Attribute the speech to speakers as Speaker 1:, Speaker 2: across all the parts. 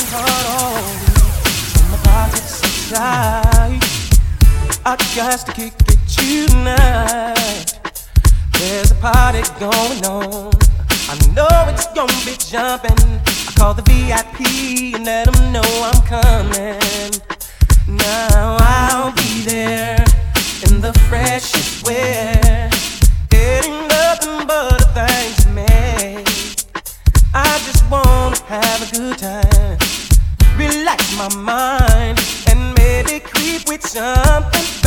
Speaker 1: And my pockets are. I got to kick it tonight. There's a party going on. I know it's gonna be jumping. I call the VIP and let them know I'm coming. Now I'll be there in the freshest wear. Mind, and maybe creep with something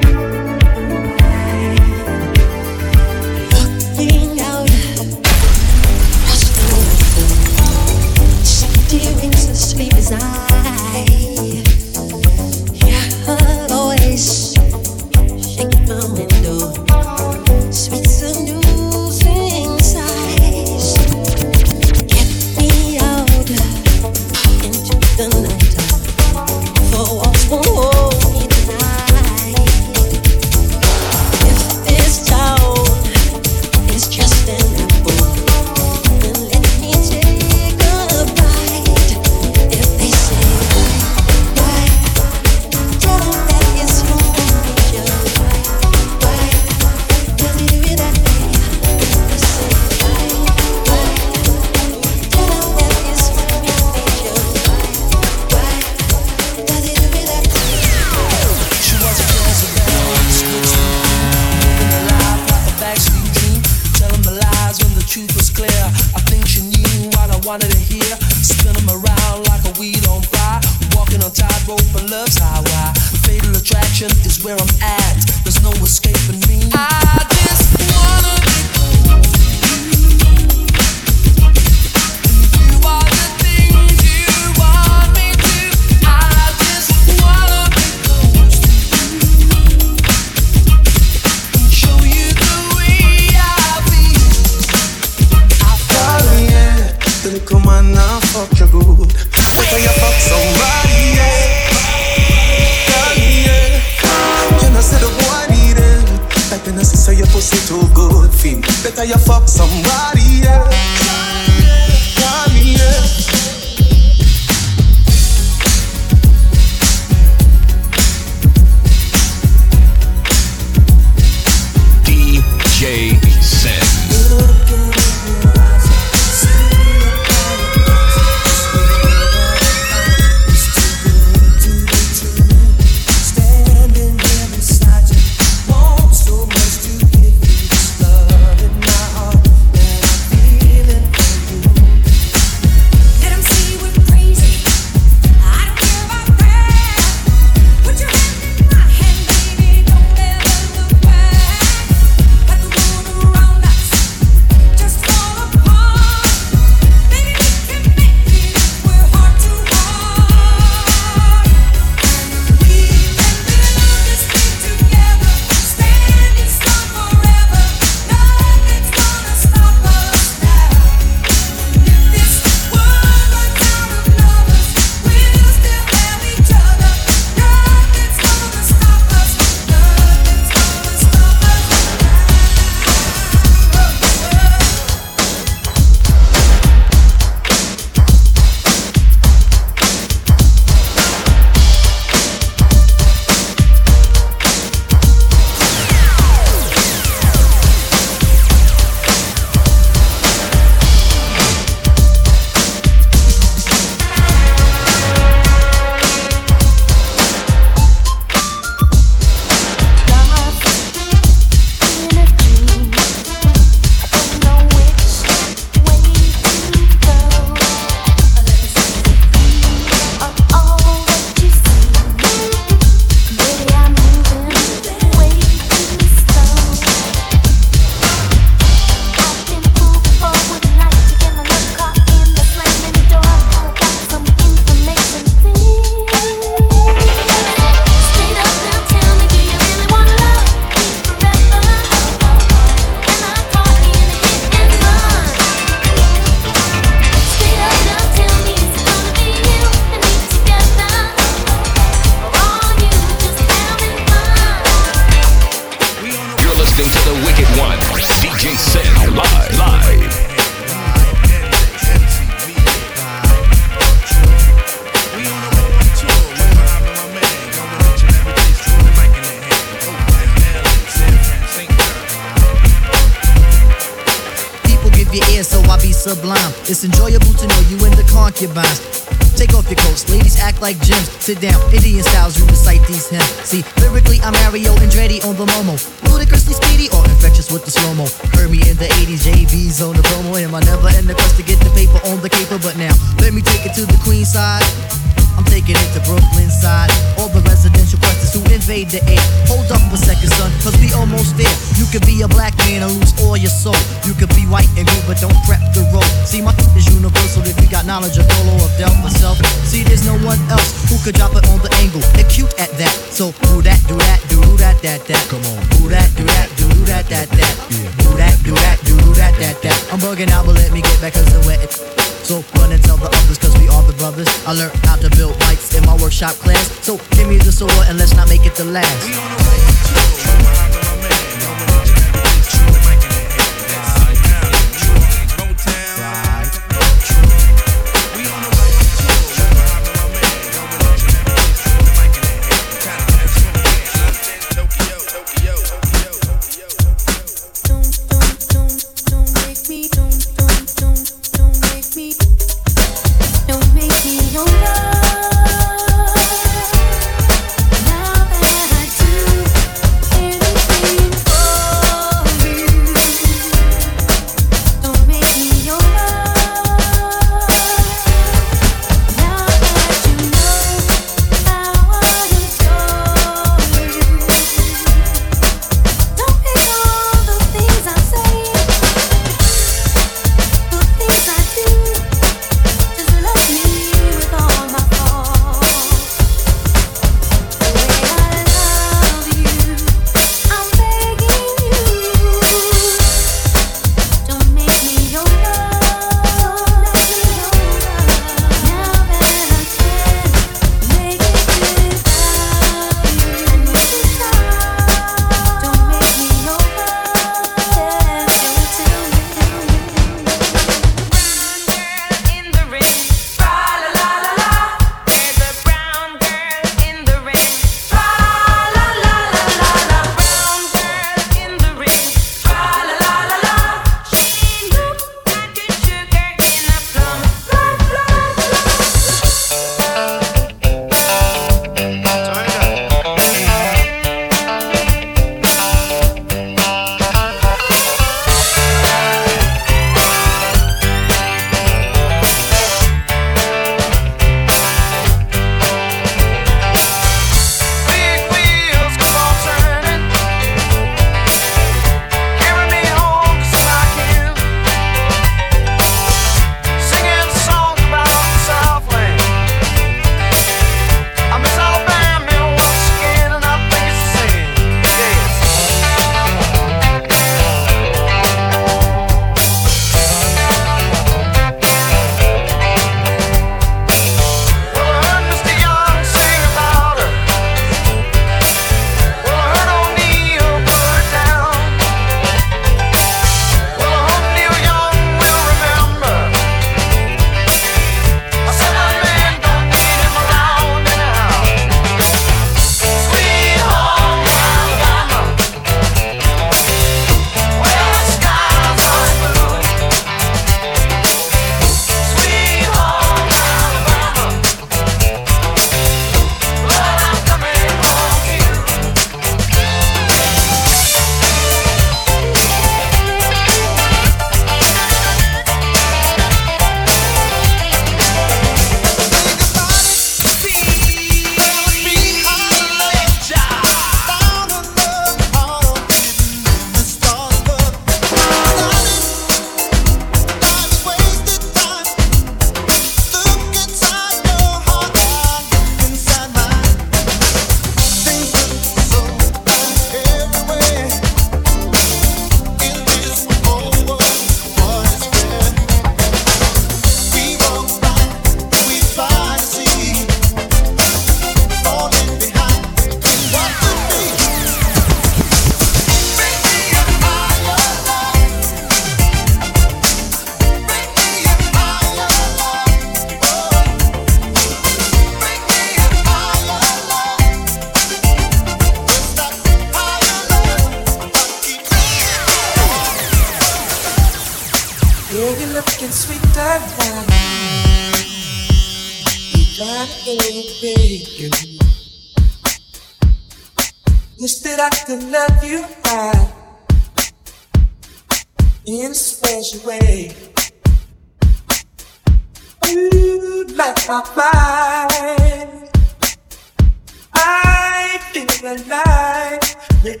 Speaker 1: feel alive with.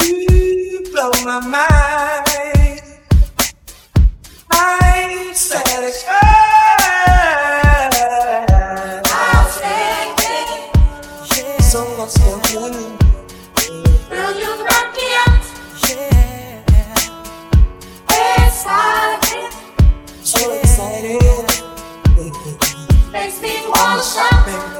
Speaker 1: You
Speaker 2: blow my
Speaker 3: mind. I'm satisfied. I'll take it. So Someone's still running. will you rock me out. Yeah. it's Excited. So excited. Makes me
Speaker 4: wanna shout.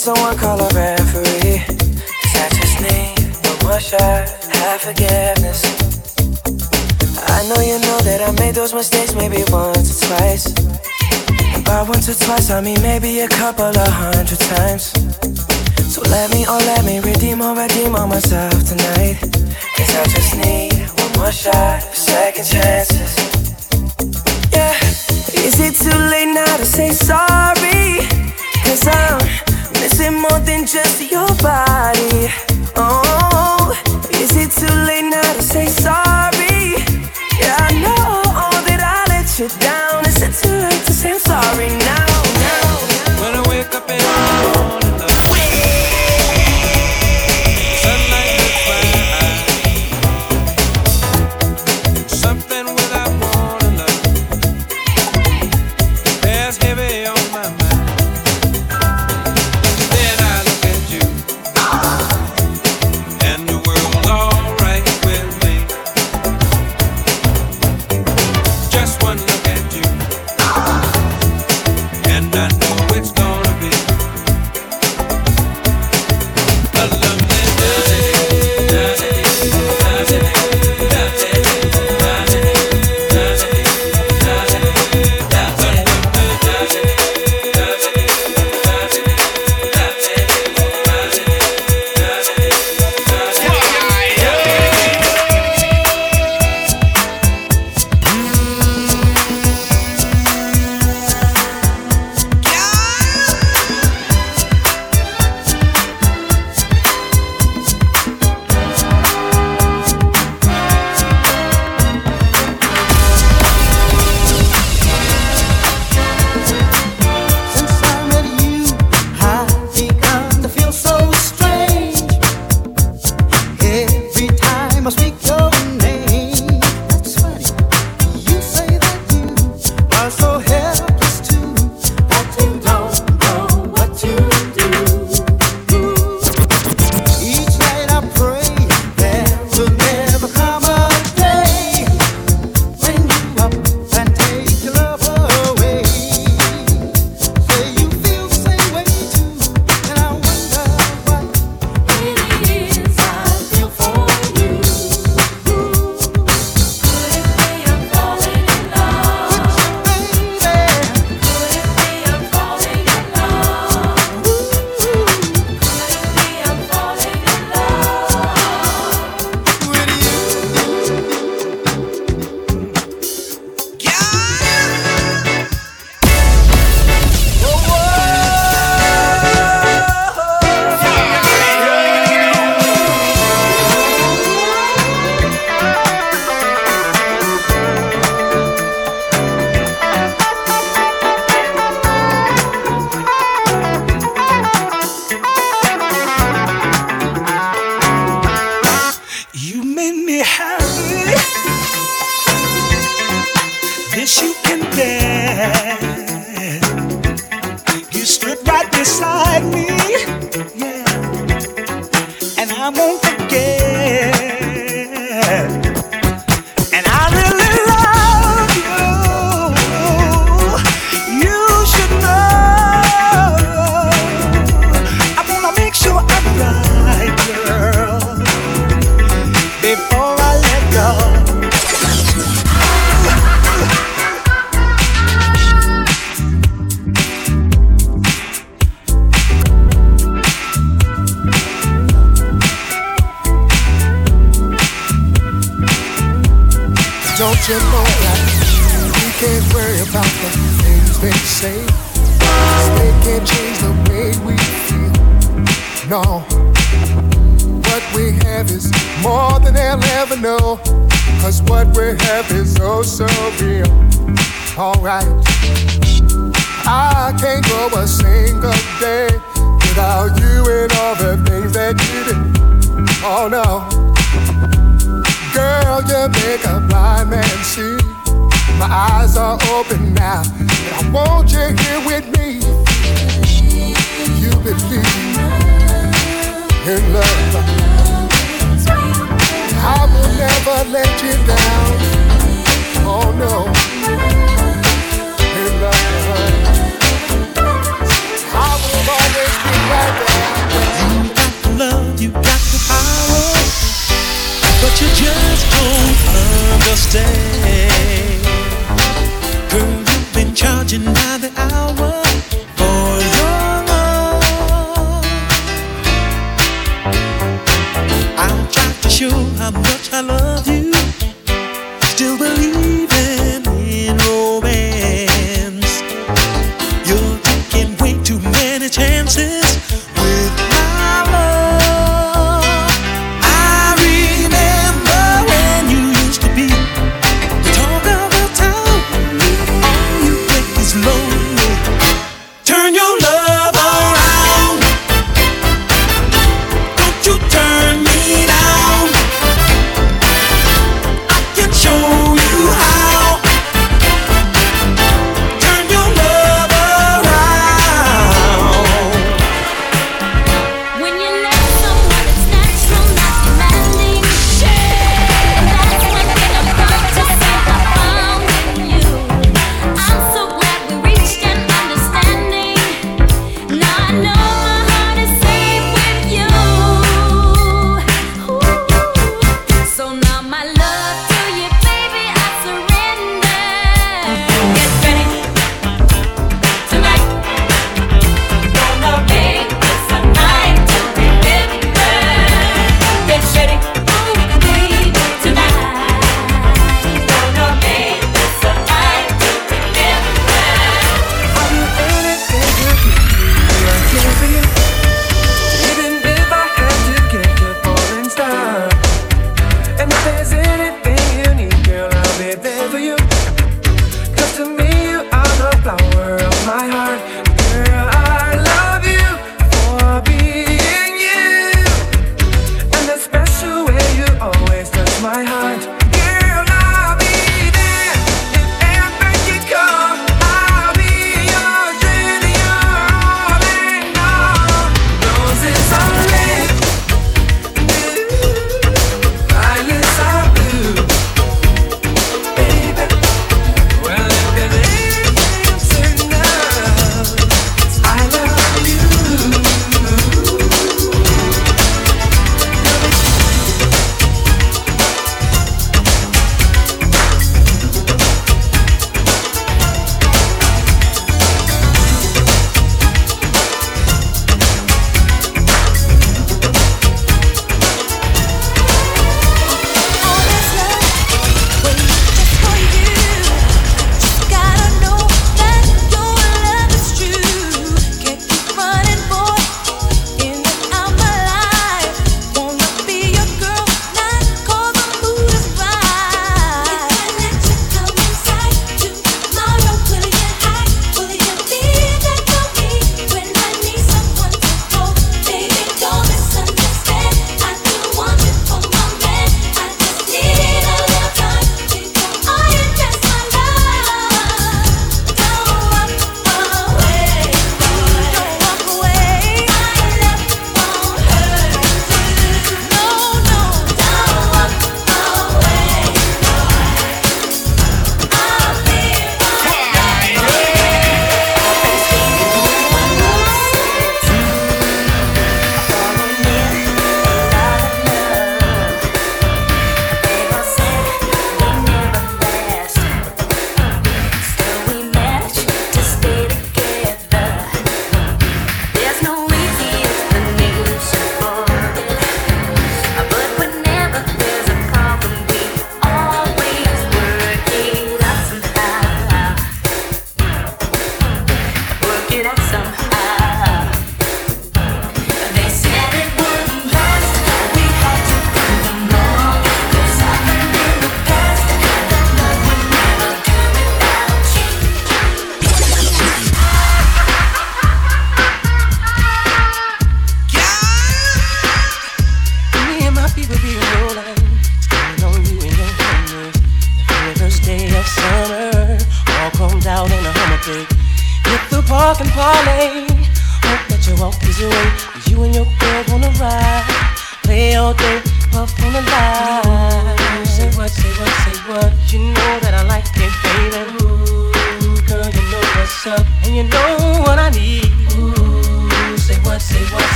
Speaker 4: Someone call a referee? Cause I just need one more shot, have forgiveness. I know you know that I made those mistakes maybe once or twice. And by once or twice, I mean maybe a couple of hundred times. So let me, oh let me redeem or redeem on myself tonight. Cause I just need one more shot, second chances. Yeah, is it too late now to say sorry? Cause I'm missing more than just your body. Oh, is it too late now to say sorry? Yeah, I know that I let you down.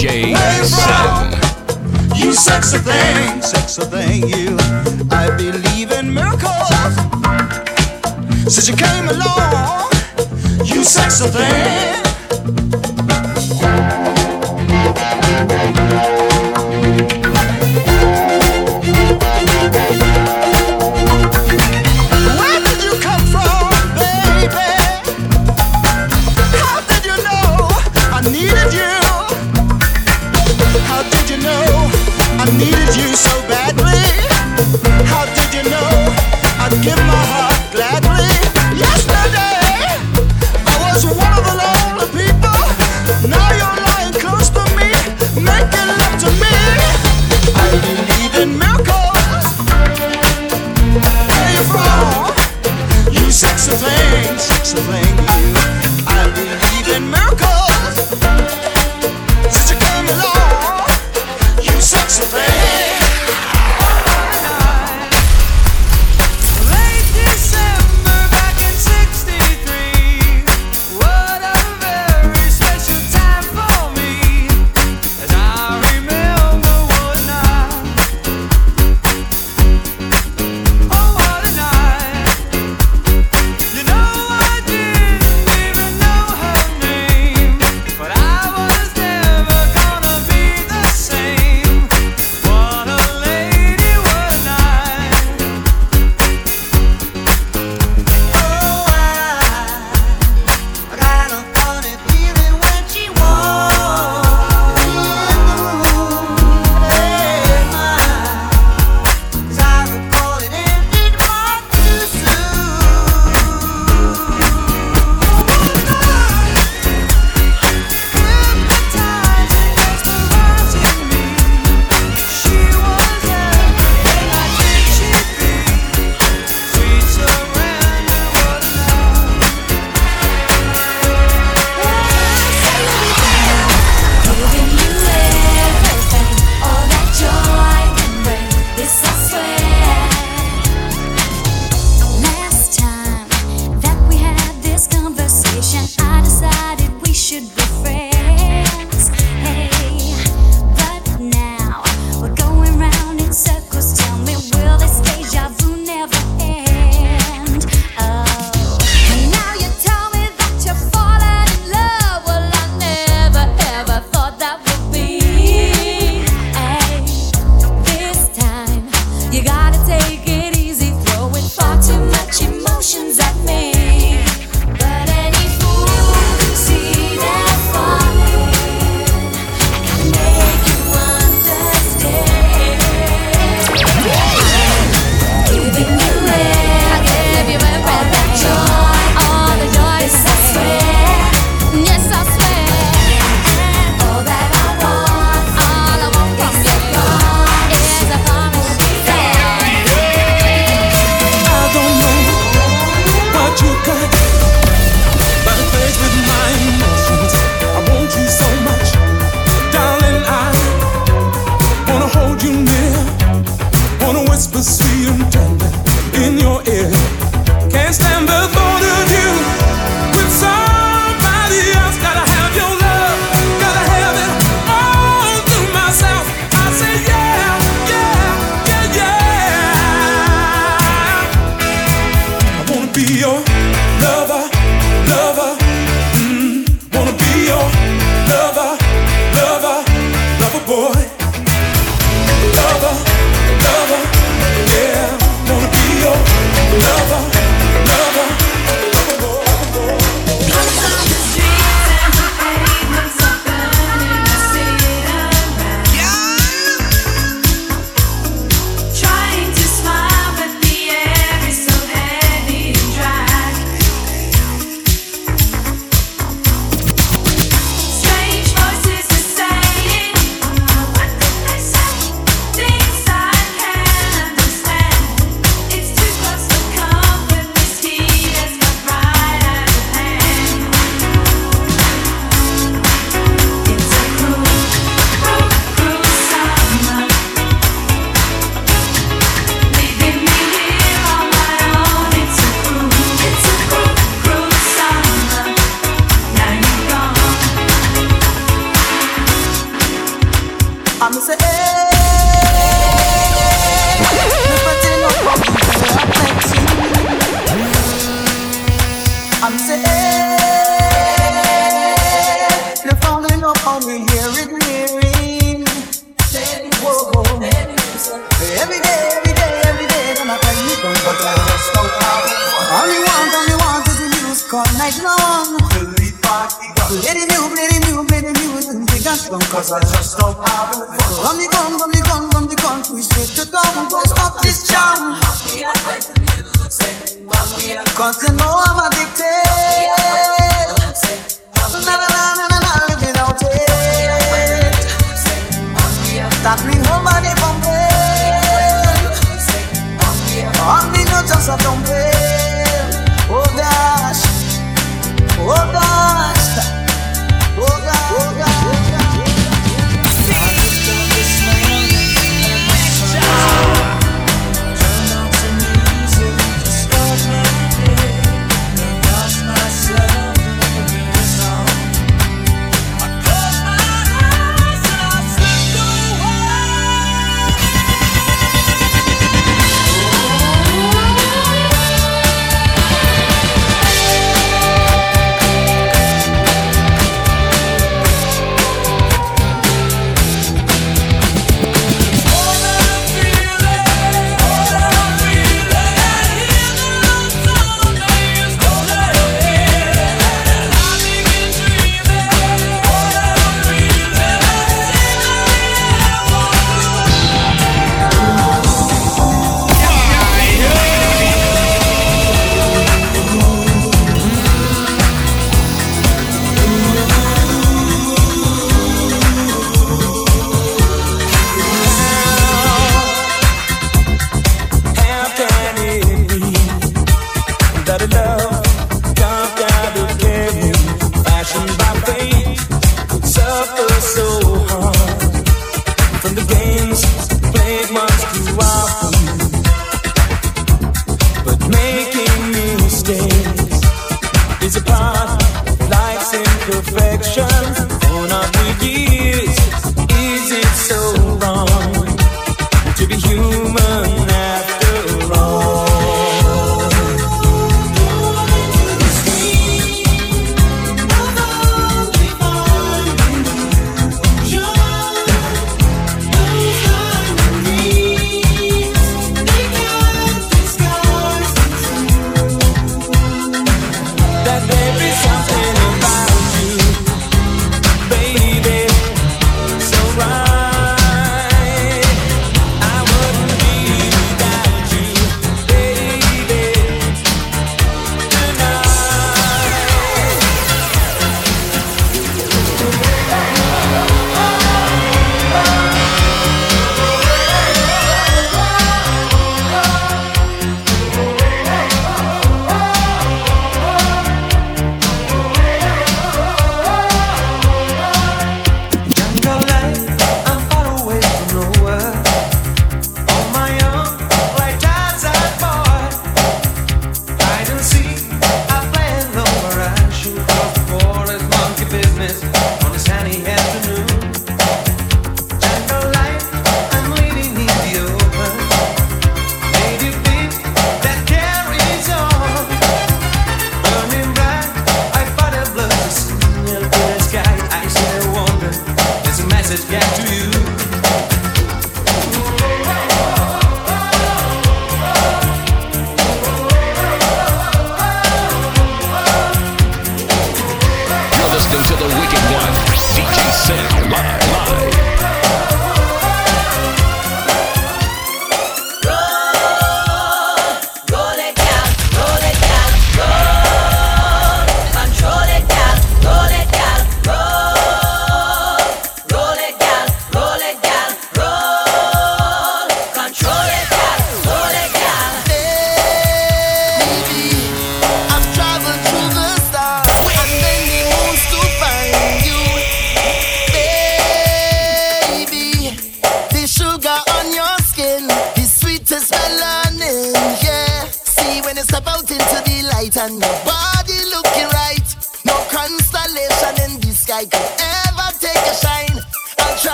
Speaker 5: Hey, You
Speaker 1: sexy thing, sexy thing, you.
Speaker 6: I believe in miracles. Since you came along, you sexy thing.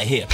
Speaker 7: Out
Speaker 1: of
Speaker 7: here.